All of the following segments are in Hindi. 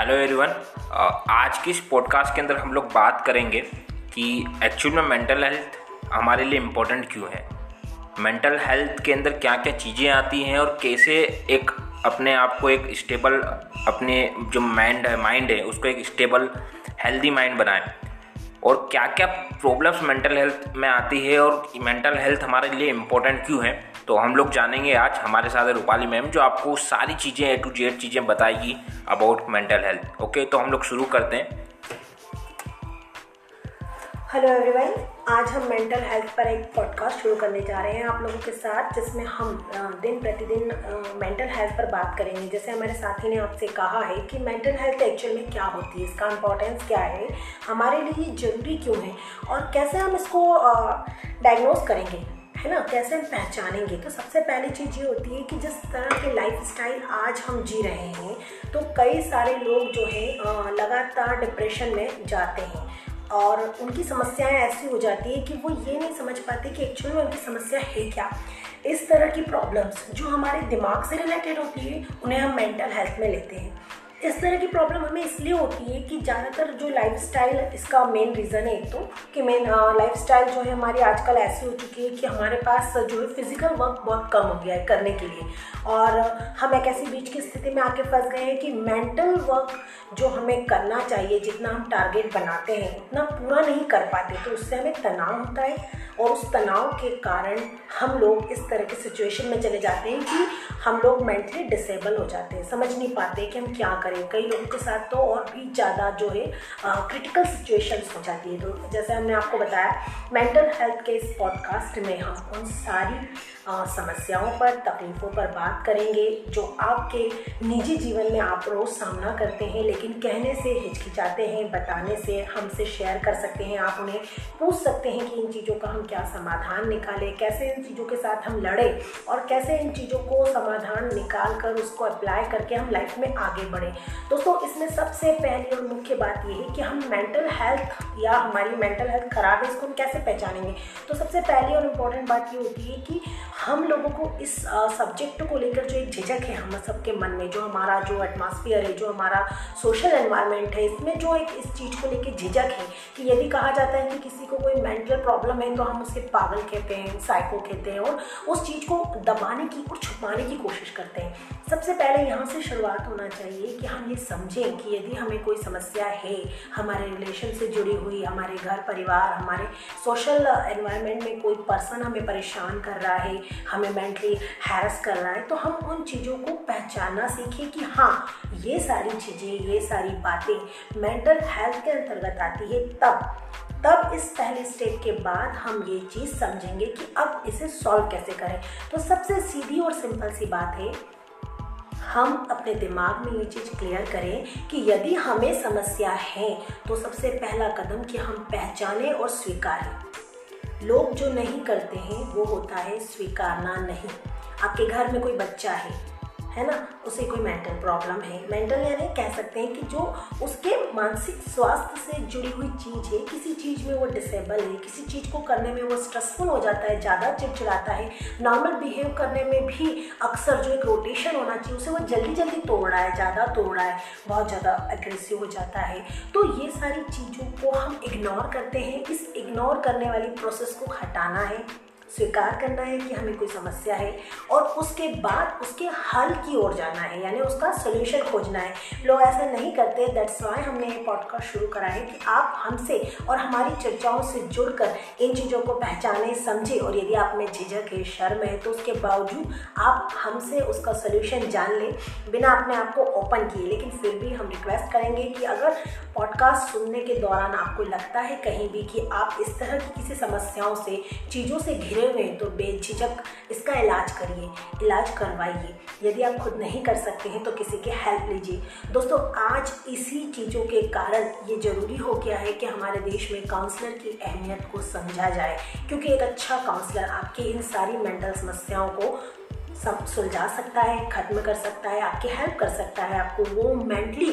हेलो एवरीवन आज की इस पॉडकास्ट के अंदर हम लोग बात करेंगे कि एक्चुअल में मेंटल हेल्थ हमारे लिए इम्पोर्टेंट क्यों है? मेंटल हेल्थ के अंदर क्या क्या चीज़ें आती हैं और कैसे एक अपने आप को एक स्टेबल अपने जो माइंड है माइंड है, उसको एक स्टेबल हेल्दी माइंड बनाएँ। और क्या क्या प्रॉब्लम्स मेंटल हेल्थ में आती है और मेंटल हेल्थ हमारे लिए इम्पोर्टेंट क्यों है? तो हम लोग जानेंगे आज हमारे साथ रूपाली मैम, जो आपको सारी चीज़ें ए टू जेड चीज़ें बताएगी अबाउट मेंटल हेल्थ ओके तो हम लोग शुरू करते हैं। हेलो एवरीवन आज हम मेंटल हेल्थ पर एक पॉडकास्ट शुरू करने जा रहे हैं आप लोगों के साथ, जिसमें हम दिन प्रतिदिन मेंटल हेल्थ पर बात करेंगे। जैसे हमारे साथी ने आपसे कहा है कि मेंटल हेल्थ एक्चुअल में क्या होती है, इसका इम्पोर्टेंस क्या है, हमारे लिए ज़रूरी क्यों है, और कैसे हम इसको डायग्नोज करेंगे। है ना? कैसे हम पहचानेंगे? तो सबसे पहली चीज़ ये होती है कि जिस तरह के लाइफ स्टाइल आज हम जी रहे हैं तो कई सारे लोग जो हैं लगातार डिप्रेशन में जाते हैं। और उनकी समस्याएँ ऐसी हो जाती है कि वो ये नहीं समझ पाते कि एक्चुअली में उनकी समस्या है क्या। इस तरह की प्रॉब्लम्स जो हमारे दिमाग से रिलेटेड होती है, उन्हें हम मेंटल हेल्थ में लेते हैं। इस तरह की प्रॉब्लम हमें इसलिए होती है कि ज़्यादातर जो लाइफ इसका मेन रीज़न है एक तो कि मेन लाइफ स्टाइल जो है हमारी आजकल ऐसी हो चुकी है कि हमारे पास जो है फ़िज़िकल वर्क बहुत कम हो गया है करने के लिए। और हम एक ऐसी बीच की स्थिति में आके फंस गए हैं कि मेंटल वर्क जो हमें करना चाहिए, जितना हम टारगेट बनाते हैं, उतना पूरा नहीं कर पाते तो उससे हमें तनाव होता है। और उस तनाव के कारण हम लोग इस तरह के सिचुएशन में चले जाते हैं कि हम लोग मेंटली डिसेबल हो जाते हैं। समझ नहीं पाते कि हम क्या करें। कई लोगों के साथ तो और भी ज़्यादा जो है क्रिटिकल सिचुएशंस हो जाती है। तो जैसे हमने आपको बताया मेंटल हेल्थ के इस पॉडकास्ट में हम उन सारी समस्याओं पर, तकलीफ़ों पर बात करेंगे, जो आपके निजी जीवन में आप रोज़ सामना करते हैं, लेकिन कहने से, हिचकिचाते हैं, बताने से, हमसे शेयर कर सकते हैं, आप उन्हें पूछ सकते हैं कि इन चीज़ों का हम क्या समाधान निकालें, कैसे इन चीज़ों के साथ हम लड़ें, और कैसे इन चीज़ों को समाधान निकाल कर उसको अप्लाई करके हम लाइफ में आगे बढ़ें। दोस्तों, इसमें सबसे पहली और मुख्य बात ये है कि हम मेंटल हेल्थ या हमारी मेंटल हेल्थ ख़राब है, इसको हम कैसे पहचानेंगे? तो सबसे पहली और इंपॉर्टेंट बात ये होती है कि हम लोगों को इस सब्जेक्ट को लेकर जो एक झिझक है हम सबके मन में, जो हमारा जो एटमॉस्फेयर है, जो हमारा सोशल एनवायरनमेंट है, इसमें जो एक इस चीज़ को लेकर झिझक है कि यदि कहा जाता है कि किसी को कोई मेंटल प्रॉब्लम है तो हम उसे पागल कहते हैं साइको कहते हैं और उस चीज़ को दबाने की और छुपाने की कोशिश करते हैं। सबसे पहले यहाँ से शुरुआत होना चाहिए कि हम ये समझें कि यदि हमें कोई समस्या है, हमारे रिलेशन से जुड़ी हुई, हमारे घर परिवार, हमारे सोशल एनवायरनमेंट में कोई पर्सन हमें परेशान कर रहा है हमें मेंटली हैरस कर रहा है तो हम उन चीज़ों को पहचानना सीखें कि हाँ ये सारी चीज़ें, ये सारी बातें मेंटल हेल्थ के अंतर्गत आती है तब। तब इस पहले स्टेप के बाद हम ये चीज़ समझेंगे कि अब इसे सॉल्व कैसे करें। तो सबसे सीधी और सिंपल सी बात है, हम अपने दिमाग में ये चीज़ क्लियर करें कि यदि हमें समस्या है तो सबसे पहला कदम कि हम पहचानें और स्वीकारें। लोग जो नहीं करते हैं, वो होता है स्वीकारना नहीं। आपके घर में कोई बच्चा है है ना? उसे कोई मेंटल प्रॉब्लम है। मेंटल यानी कह सकते हैं कि जो उसके मानसिक स्वास्थ्य से जुड़ी हुई चीज़ है, किसी चीज़ में वो डिसेबल है, किसी चीज़ को करने में वो स्ट्रेसफुल हो जाता है, ज़्यादा चिड़चिड़ाता है। नॉर्मल बिहेव करने में भी अक्सर जो एक रोटेशन होना चाहिए, उसे वो जल्दी जल्दी तोड़ रहा है, ज़्यादा तोड़ रहा है, बहुत ज़्यादा एग्रेसिव हो जाता है। तो ये सारी चीज़ों को हम इग्नोर करते हैं। इस इग्नोर करने वाली प्रोसेस को हटाना है। स्वीकार करना है कि हमें कोई समस्या है और उसके बाद उसके हल की ओर जाना है, यानी उसका सोल्यूशन खोजना है। लोग ऐसा नहीं करते दैट्स वाई हमने ये पॉडकास्ट शुरू करा है कि आप हमसे और हमारी चर्चाओं से जुड़कर इन चीज़ों को पहचाने, समझे और यदि आप में झिझक है, शर्म है तो उसके बावजूद आप हमसे उसका सोल्यूशन जान लें, बिना अपने आप को ओपन किए। लेकिन फिर भी हम रिक्वेस्ट करेंगे कि अगर पॉडकास्ट सुनने के दौरान आपको लगता है कहीं भी कि आप इस तरह की किसी समस्याओं से, चीज़ों से घिरे घिरे हुए तो बेझिझक इसका इलाज करिए, इलाज करवाइए। यदि आप खुद नहीं कर सकते हैं तो किसी की हेल्प लीजिए। दोस्तों, आज इसी चीज़ों के कारण ये ज़रूरी हो गया है कि हमारे देश में काउंसलर की अहमियत को समझा जाए, क्योंकि एक अच्छा काउंसलर आपकी इन सारी मेंटल समस्याओं को सब सुलझा सकता है, ख़त्म कर सकता है, आपकी हेल्प कर सकता है, आपको वो मेंटली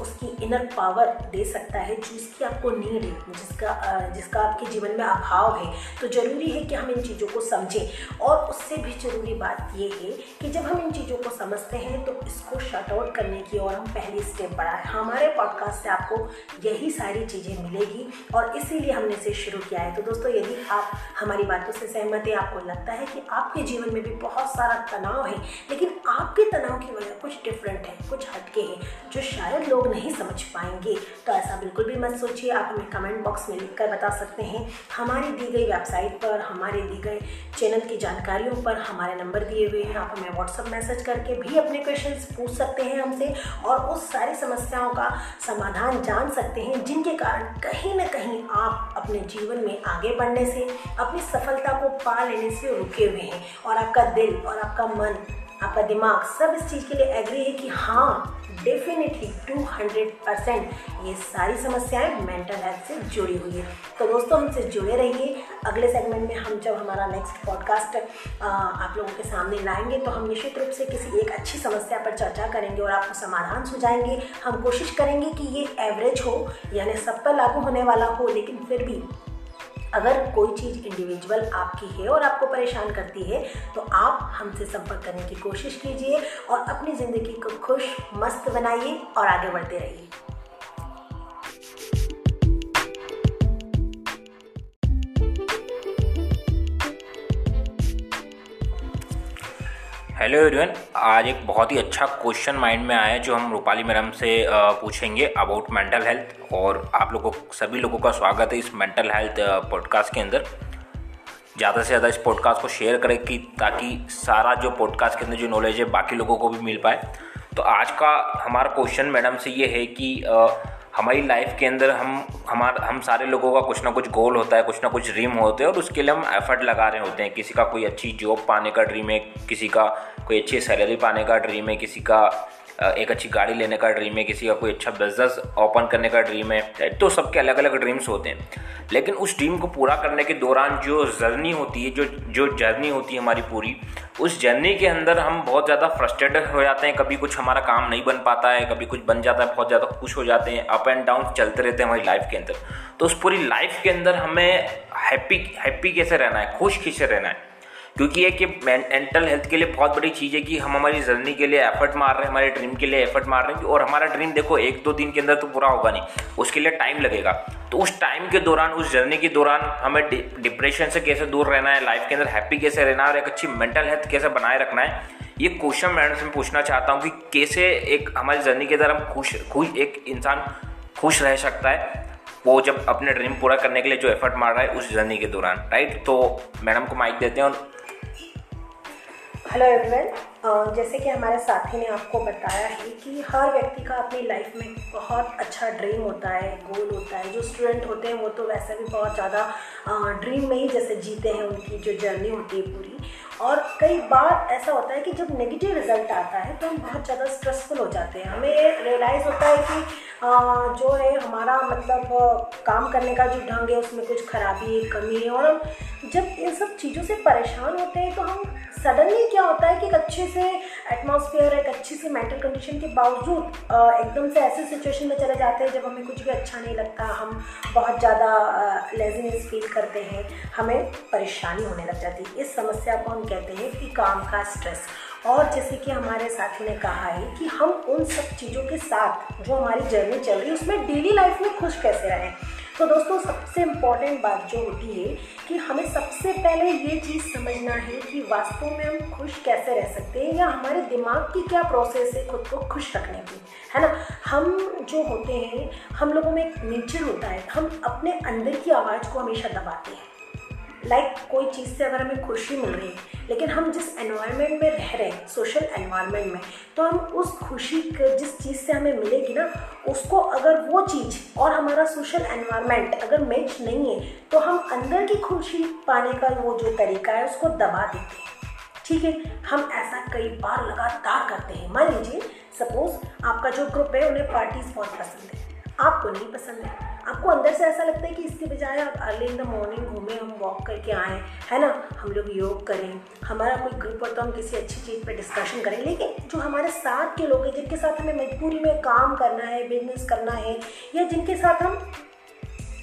उसकी इनर पावर दे सकता है जिसकी आपको नीड है, जिसका जिसका आपके जीवन में अभाव है। तो ज़रूरी है कि हम इन चीज़ों को समझें। और उससे भी ज़रूरी बात ये है कि जब हम इन चीज़ों को समझते हैं तो इसको शट आउट करने की और हम पहली स्टेप बढ़ाएँ हमारे पॉडकास्ट से आपको यही सारी चीज़ें मिलेगी और इसीलिए हमने इसे शुरू किया है। तो दोस्तों, यदि आप हमारी बातों से सहमत है, आपको लगता है कि आपके जीवन में भी बहुत सारा तनाव है, लेकिन आपके तनाव की वजह कुछ डिफरेंट है, कुछ हटके हैं, जो शायद लोग नहीं समझ पाएँगे। तो ऐसा बिल्कुल भी मत सोचिए। आप हमें कमेंट बॉक्स में लिख कर बता सकते हैं हमारी दी गई वेबसाइट पर, हमारे दी गए चैनल की जानकारियों पर हमारे नंबर दिए हुए हैं। आप हमें व्हाट्सअप मैसेज करके भी अपने क्वेश्चन पूछ सकते हैं हमसे और उस सारी समस्याओं का समाधान जान सकते हैं, जिनके कारण कहीं ना कहीं आप अपने जीवन में आगे बढ़ने से, अपनी सफलता को पा लेने से रुके हुए हैं और आपका दिल और आपका मन आपका दिमाग सब इस चीज़ के लिए एग्री है कि हाँ डेफिनेटली 200 परसेंट ये सारी समस्याएँ मेंटल हेल्थ से जुड़ी हुई है। तो दोस्तों, हमसे जुड़े रहिए। अगले सेगमेंट में हम जब हमारा नेक्स्ट पॉडकास्ट आप लोगों के सामने लाएँगे तो हम निश्चित रूप से किसी एक अच्छी समस्या पर चर्चा करेंगे और आपको समाधान सुझाएँगे। हम कोशिश करेंगे कि ये एवरेज हो, यानी सब पर लागू होने वाला हो, लेकिन फिर भी अगर कोई चीज़ इंडिविजुअल आपकी है और आपको परेशान करती है तो आप हमसे संपर्क करने की कोशिश कीजिए और अपनी ज़िंदगी को खुश, मस्त बनाइए और आगे बढ़ते रहिए। हेलो एवरीवन, आज एक बहुत ही अच्छा क्वेश्चन माइंड में आया है जो हम रूपाली मैडम से पूछेंगे अबाउट मेंटल हेल्थ और आप लोगों, सभी लोगों का स्वागत है इस मेंटल हेल्थ पॉडकास्ट के अंदर। ज़्यादा से ज़्यादा इस पॉडकास्ट को शेयर करें कि, ताकि सारा जो पॉडकास्ट के अंदर जो नॉलेज है बाकी लोगों को भी मिल पाए। तो आज का हमारा क्वेश्चन मैडम से ये है कि हमारी लाइफ के अंदर हम, हमारा, हम सारे लोगों का कुछ ना कुछ गोल होता है, कुछ ना कुछ ड्रीम होते हैं और उसके लिए हम एफर्ट लगा रहे होते हैं। किसी का कोई अच्छी जॉब पाने का ड्रीम है, किसी का कोई अच्छी सैलरी पाने का ड्रीम है, किसी का एक अच्छी गाड़ी लेने का ड्रीम है, किसी का कोई अच्छा बिज़नेस ओपन करने का ड्रीम है तो सबके अलग अलग ड्रीम्स होते हैं। लेकिन उस ड्रीम को पूरा करने के दौरान जो जर्नी होती है, जो जो जर्नी होती है हमारी पूरी, उस जर्नी के अंदर हम बहुत ज़्यादा फ्रस्ट्रेटेड हो जाते हैं। कभी कुछ हमारा काम नहीं बन पाता है, कभी कुछ बन जाता है, बहुत ज़्यादा खुश हो जाते हैं अप एंड डाउन चलते रहते हैं हमारी लाइफ के अंदर। तो उस पूरी लाइफ के अंदर हमें हैप्पी हैप्पी कैसे रहना है, खुश कैसे रहना है? क्योंकि ये कि मेंटल हेल्थ के लिए बहुत बड़ी चीज़ है कि हम हमारी जर्नी के लिए एफर्ट मार रहे हैं, हमारे ड्रीम के लिए एफर्ट मार रहे हैं और हमारा ड्रीम देखो, एक दो दिन के अंदर तो पूरा होगा नहीं। उसके लिए टाइम लगेगा। तो उस टाइम के दौरान, उस जर्नी के दौरान हमें डिप्रेशन से कैसे दूर रहना है लाइफ के अंदर हैप्पी कैसे रहना है और एक अच्छी मेंटल हेल्थ कैसे बनाए रखना है, ये क्वेश्चन मैडम से पूछना चाहता हूँ कि कैसे एक हमारी जर्नी के अंदर हम खुश खुश एक इंसान खुश रह सकता है, वो जब अपने ड्रीम पूरा करने के लिए जो एफर्ट मार रहा है उस जर्नी के दौरान राइट तो मैडम को माइक देते हैं और हेलो एवरीवन जैसे कि हमारे साथी ने आपको बताया है कि हर व्यक्ति का अपनी लाइफ में बहुत अच्छा ड्रीम होता है गोल होता है। जो स्टूडेंट होते हैं, वो तो वैसे भी बहुत ज़्यादा ड्रीम में ही जैसे जीते हैं उनकी जो जर्नी होती है पूरी। और कई बार ऐसा होता है कि जब नेगेटिव रिज़ल्ट आता है तो हम बहुत ज़्यादा स्ट्रेसफुल हो जाते हैं। हमें रियलाइज़ होता है कि जो है, हमारा मतलब काम करने का जो ढंग है, उसमें कुछ खराबी है कमी है और जब इन सब चीज़ों से परेशान होते हैं तो हम सडनली क्या होता है कि एक अच्छे से एटमॉस्फेयर एक अच्छी सी मेंटल कंडीशन के बावजूद एकदम से ऐसे सिचुएशन में चले जाते हैं, जब हमें कुछ भी अच्छा नहीं लगता, हम बहुत ज़्यादा लेजीनेस फील करते हैं, हमें परेशानी होने लग जाती है। इस समस्या को हम कहते हैं कि काम का स्ट्रेस और जैसे कि हमारे साथी ने कहा है कि हम उन सब चीज़ों के साथ जो हमारी जर्नी चल रही है, उसमें डेली लाइफ में खुश कैसे रहें? तो दोस्तों, सबसे इंपॉर्टेंट बात जो होती है कि हमें सबसे पहले ये चीज़ समझना है कि वास्तव में हम खुश कैसे रह सकते हैं या हमारे दिमाग की क्या प्रोसेस है खुद को खुश रखने की, है ना? हम जो होते हैं, हम लोगों में एक नेचर होता है, हम अपने अंदर की आवाज़ को हमेशा दबाते हैं। लाइक like, कोई चीज़ से अगर हमें खुशी मिल रही है लेकिन हम जिस एनवायरनमेंट में रह रहे हैं सोशल एनवायरनमेंट में तो हम उस खुशी के जिस चीज़ से हमें मिलेगी ना उसको अगर वो चीज़ और हमारा सोशल एनवायरनमेंट अगर मैच नहीं है तो हम अंदर की खुशी पाने का वो जो तरीका है उसको दबा देते हैं। ठीक है? हम ऐसा कई बार लगातार करते हैं। मान लीजिए सपोज़ आपका जो ग्रुप है उन्हें पार्टीज़ बहुत पसंद है। आपको नहीं पसंद है। आपको अंदर से ऐसा लगता है कि इसके बजाय आप अर्ली इन द मॉर्निंग घूमें, हम वॉक करके आएँ, है ना? हम लोग योग करें। हमारा कोई ग्रुप हो तो हम किसी अच्छी चीज़ पर डिस्कशन करें। लेकिन जो हमारे साथ के लोग हैं, जिनके साथ हमें मजबूरी में काम करना है बिज़नेस करना है, या जिनके साथ हम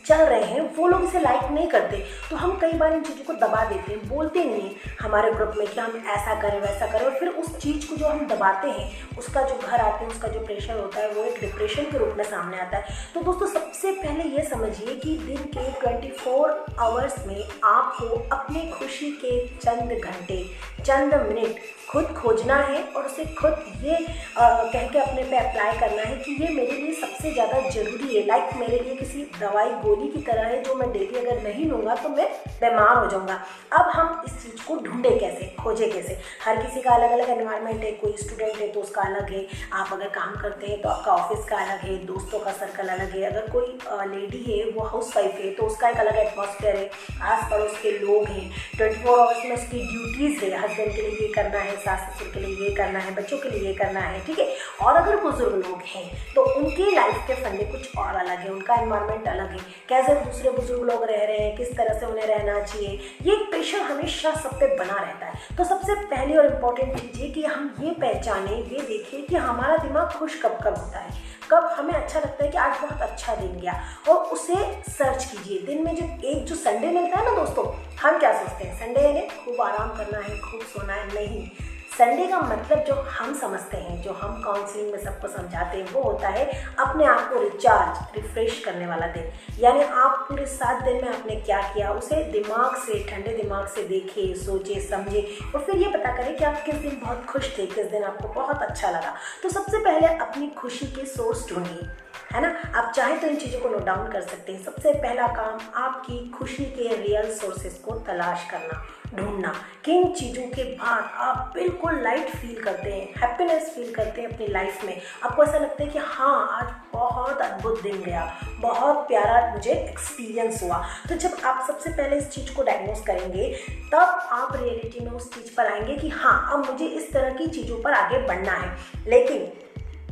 चल रहे हैं, वो लोग इसे लाइक नहीं करते। तो हम कई बार इन चीज़ों को दबा देते हैं, बोलते नहीं हैं हमारे ग्रुप में कि हम ऐसा करें, वैसा करें और फिर उस चीज़ को जो हम दबाते हैं, उसका जो घर आते हैं, उसका जो प्रेशर होता है, वो एक डिप्रेशन के रूप में सामने आता है। तो दोस्तों, सबसे पहले ये समझिए कि दिन के 24 आवर्स में आपको अपनी खुशी के चंद घंटे, चंद मिनट खुद खोजना है और उसे खुद ये कह के अपने पे अप्लाई करना है कि ये मेरे लिए सबसे ज़्यादा ज़रूरी है। लाइक मेरे लिए किसी दवाई, गोली की तरह है, जो मैं डेली अगर नहीं लूँगा तो मैं बीमार हो जाऊँगा। अब हम इस चीज़ को ढूंढे कैसे, खोजे कैसे? हर किसी का अलग अलग एनवायरनमेंट है, कोई स्टूडेंट है तो उसका अलग है। आप अगर काम करते हैं तो आपका ऑफ़िस का अलग है, दोस्तों का सर्कल अलग है। अगर कोई लेडी है, वो हाउस वाइफ है तो उसका एक अलग एटमोसफेयर है। आस पड़ोस के लोग हैं। ट्वेंटी फोर आवर्स में उसकी ड्यूटीज़ है। हस्बैंड के लिए ये करना है सास ससुर के लिए ये करना है, बच्चों के लिए ये करना है, ठीक है? और अगर बुज़ुर्ग लोग हैं तो उनकी लाइफ के फंडे कुछ और अलग है, उनका इन्वायरमेंट अलग है। कैसे दूसरे बुज़ुर्ग लोग रह रहे हैं, किस तरह से उन्हें रहना चाहिए, ये प्रेशर हमेशा सब पे बना रहता है। तो सबसे पहली और इम्पोर्टेंट चीज़ ये कि हम ये पहचाने, ये देखें कि हमारा दिमाग खुश कब कब होता है। कब हमें अच्छा लगता है कि आज बहुत अच्छा दिन गया। और उसे सर्च कीजिए। दिन में जब एक जो संडे मिलता है ना दोस्तों, हम क्या सोचते हैं? संडे यानी खूब आराम करना है, खूब सोना है, नहीं। संडे का मतलब जो हम समझते हैं, जो हम काउंसलिंग में सबको समझाते हैं, वो होता है अपने आप को रिचार्ज रिफ्रेश करने वाला दिन। यानी आप पूरे सात दिन में आपने क्या किया, उसे दिमाग से, ठंडे दिमाग से देखे, सोचे, समझे और फिर ये पता करें कि आप किस दिन बहुत खुश थे, किस दिन आपको बहुत अच्छा लगा। तो सबसे पहले अपनी खुशी के सोर्स ढूंढिए। है ना? आप चाहें तो इन चीज़ों को नोट डाउन कर सकते हैं। सबसे पहला काम आपकी खुशी के रियल सोर्सेस को तलाश करना, ढूंढना। किन चीज़ों के बाद आप बिल्कुल लाइट फील करते हैं हैप्पीनेस फील करते हैं अपनी लाइफ में। आपको ऐसा लगता है कि हाँ आज बहुत अद्भुत दिन गया, बहुत प्यारा मुझे एक्सपीरियंस हुआ। तो जब आप सबसे पहले इस चीज़ को डायग्नोस करेंगे, तब आप रियलिटी में उस चीज़ पर आएँगे कि हाँ अब मुझे इस तरह की चीज़ों पर आगे बढ़ना है। लेकिन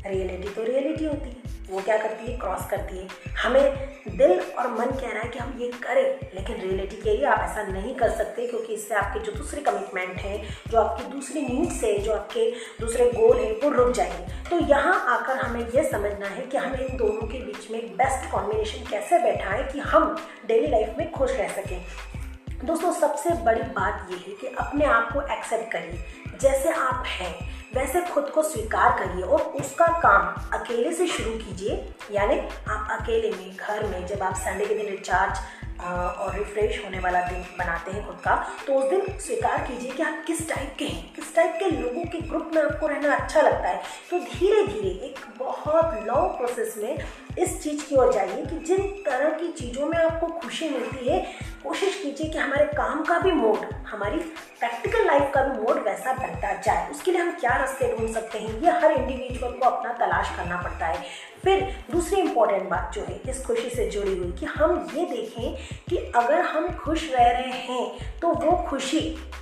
रियलिटी तो रियलिटी होती है। वो क्या करती है? क्रॉस करती है। हमें दिल और मन कह रहा है कि हम ये करें, लेकिन रियलिटी के लिए आप ऐसा नहीं कर सकते, क्योंकि इससे आपके जो दूसरे कमिटमेंट हैं, जो आपकी दूसरी नीड्स है जो आपके दूसरे गोल हैं, वो रुक जाएँगे। तो यहाँ आकर हमें यह समझना है कि हमें इन दोनों के बीच में बेस्ट कॉम्बिनेशन कैसे बैठा है कि हम डेली लाइफ में खुश रह सकें। दोस्तों, सबसे बड़ी बात यह है कि अपने आप को एक्सेप्ट करिए। जैसे आप हैं, वैसे खुद को स्वीकार करिए और उसका काम अकेले से शुरू कीजिए। यानी आप अकेले में, घर में जब आप संडे के दिन रिचार्ज और रिफ्रेश होने वाला दिन बनाते हैं खुद का तो उस दिन स्वीकार कीजिए कि आप किस टाइप के हैं। किस टाइप के लोगों के ग्रुप में आपको रहना अच्छा लगता है। तो धीरे धीरे एक बहुत लॉन्ग प्रोसेस में इस चीज़ की ओर जाइए कि जिन तरह की चीज़ों में आपको खुशी मिलती है, कोशिश कीजिए कि हमारे काम का भी मोड, हमारी प्रैक्टिकल लाइफ का भी मोड वैसा बनता जाए। उसके लिए हम क्या रास्ते ढूंढ सकते हैं? ये हर इंडिविजुअल को अपना तलाश करना पड़ता है। फिर दूसरी इंपॉर्टेंट बात जो है, इस खुशी से जुड़ी हुई कि हम ये देखें कि अगर हम खुश रह रहे हैं तो वो खुशी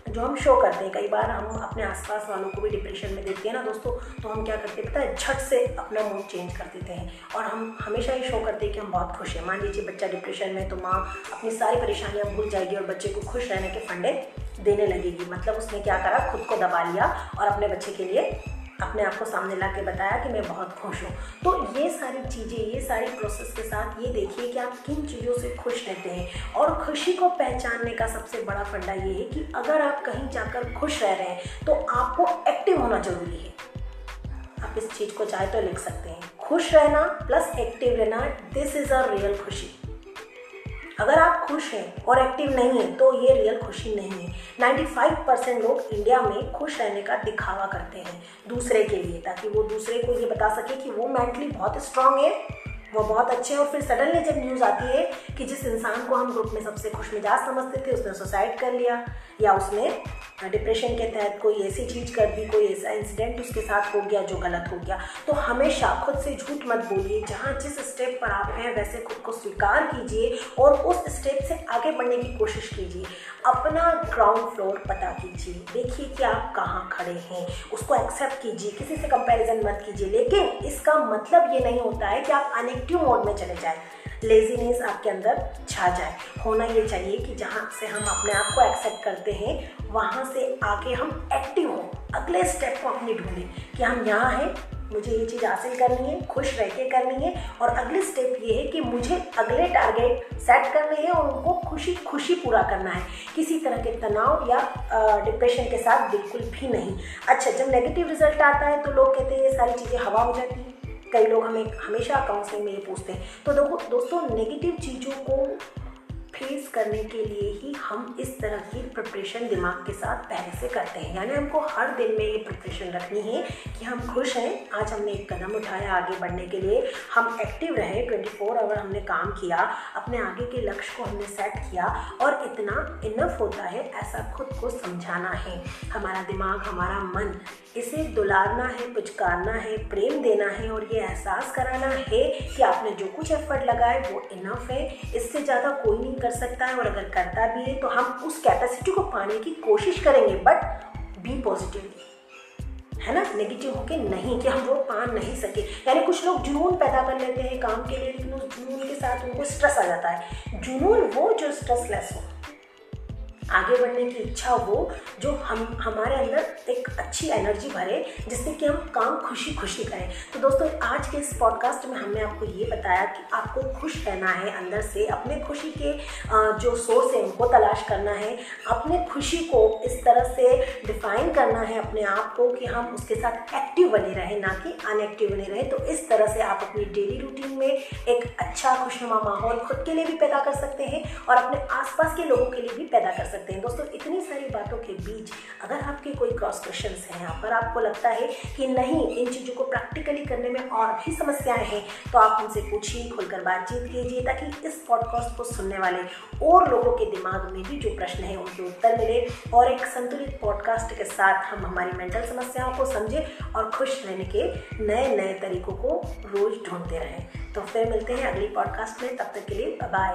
जो हम शो करते हैं, कई बार हम अपने आसपास वालों को भी डिप्रेशन में देखते हैं ना दोस्तों तो हम क्या करते हैं पता है, झट से अपना मूड चेंज कर देते हैं। और हम हमेशा ही शो करते हैं कि हम बहुत खुश हैं। मान लीजिए बच्चा डिप्रेशन में तो माँ अपनी सारी परेशानियाँ भूल जाएगी और बच्चे को खुश रहने के फंडे देने लगेगी। मतलब उसने क्या करा, खुद को दबा लिया और अपने बच्चे के लिए अपने आप को सामने ला के बताया कि मैं बहुत खुश हूँ। तो ये सारी चीज़ें, ये सारी प्रोसेस के साथ ये देखिए कि आप किन चीज़ों से खुश रहते हैं। और खुशी को पहचानने का सबसे बड़ा फंडा ये है कि अगर आप कहीं जाकर खुश रह रहे हैं तो आपको एक्टिव होना ज़रूरी है। आप इस चीज़ को चाहे तो लिख सकते हैं। खुश रहना प्लस एक्टिव रहना दिस इज़ अ रियल खुशी। अगर आप खुश हैं और एक्टिव नहीं हैं तो ये रियल खुशी नहीं है। 95 परसेंट लोग इंडिया में खुश रहने का दिखावा करते हैं दूसरे के लिए, ताकि वो दूसरे को ये बता सके कि वो मेंटली बहुत स्ट्रांग है। वो बहुत अच्छे हैं। और फिर सडनली जब न्यूज़ आती है कि जिस इंसान को हम ग्रुप में सबसे खुश मिजाज समझते थे, उसने सुसाइड कर लिया, या उसने डिप्रेशन के तहत कोई ऐसी चीज़ कर दी, कोई ऐसा इंसिडेंट उसके साथ हो गया जो गलत हो गया तो हमेशा खुद से झूठ मत बोलिए। जहाँ जिस स्टेप पर आप हैं, वैसे खुद को स्वीकार कीजिए और उस स्टेप से आगे बढ़ने की कोशिश कीजिए। अपना ग्राउंड फ्लोर पता कीजिए। देखिए कि आप कहाँ खड़े हैं। उसको एक्सेप्ट कीजिए। किसी से कंपैरिजन मत कीजिए। लेकिन इसका मतलब ये नहीं होता है कि आप अनेक्टिव मोड में चले जाए? लेजीनेस आपके अंदर छा जाए। होना ये चाहिए कि जहाँ से हम अपने आप को एक्सेप्ट करते हैं, वहाँ से आगे हम एक्टिव हों। अगले स्टेप को अपनी ढूंढें कि हम यहाँ हैं, मुझे ये चीज़ हासिल करनी है, खुश रह के करनी है, और अगले स्टेप ये है कि मुझे अगले टारगेट सेट करने हैं और उनको खुशी खुशी पूरा करना है। किसी तरह के तनाव या डिप्रेशन के साथ बिल्कुल भी नहीं। अच्छा जब नेगेटिव रिज़ल्ट आता है तो लोग कहते हैं, ये सारी चीज़ें हवा हो जाती हैं। कई लोग हमें हमेशा काउंसलिंग में ये पूछते हैं। तो देखो, दोस्तों नेगेटिव चीज़ों को फेस करने के लिए ही हम इस तरह की प्रिपरेशन दिमाग के साथ पहले से करते हैं। यानी हमको हर दिन में ये प्रिपरेशन रखनी है कि हम खुश हैं। आज हमने एक कदम उठाया आगे बढ़ने के लिए। हम एक्टिव रहे 24 फोर आवर हमने काम किया, अपने आगे के लक्ष्य को हमने सेट किया और इतना इनफ होता है, ऐसा खुद को समझाना है। हमारा दिमाग, हमारा मन इसे दुलारना है, पुचकारना है, प्रेम देना है और ये एहसास कराना है कि आपने जो कुछ एफर्ट लगाए वो इनफ है। इससे ज़्यादा कोई नहीं कर सकता है और अगर करता भी है तो हम उस कैपेसिटी को पाने की कोशिश करेंगे बट बी पॉजिटिव है ना? नेगेटिव होके नहीं, कि हम वो पा नहीं सके। यानी कुछ लोग जुनून पैदा कर लेते हैं काम के लिए, लेकिन उस जुनून के साथ उनको स्ट्रेस आ जाता है। जुनून वो जो स्ट्रेसलेस हो। आगे बढ़ने की इच्छा हो, जो हम, हमारे अंदर एक अच्छी एनर्जी भरे, जिससे कि हम काम खुशी खुशी करें। तो दोस्तों, आज के इस पॉडकास्ट में हमने आपको ये बताया कि आपको खुश रहना है अंदर से, अपने खुशी के जो सोर्स है, उनको तलाश करना है। अपने खुशी को इस तरह से डिफाइन करना है अपने आप को कि हम उसके साथ एक्टिव बने रहें, ना कि अनएक्टिव बने रहें। तो इस तरह से आप अपनी डेली रूटीन में एक अच्छा खुशनुमा माहौल खुद के लिए भी पैदा कर सकते हैं और अपने आसपास के लोगों के लिए भी पैदा कर सकते हैं। सकते हैं। दोस्तों, इतनी सारी बातों के बीच अगर आपके कोई क्रॉस क्वेश्चन हैं, यहाँ पर आपको लगता है कि नहीं, इन चीज़ों को प्रैक्टिकली करने में और भी समस्याएँ हैं तो आप उनसे पूछिए, खुलकर बातचीत कीजिए, ताकि इस पॉडकास्ट को सुनने वाले और लोगों के दिमाग में भी जो प्रश्न है, उनके उत्तर मिले और एक संतुलित पॉडकास्ट के साथ हम हमारी मेंटल समस्याओं को समझें और खुश रहने के नए नए तरीकों को रोज ढूंढते रहें। तो फिर मिलते हैं अगली पॉडकास्ट में, तब तक के लिए बाय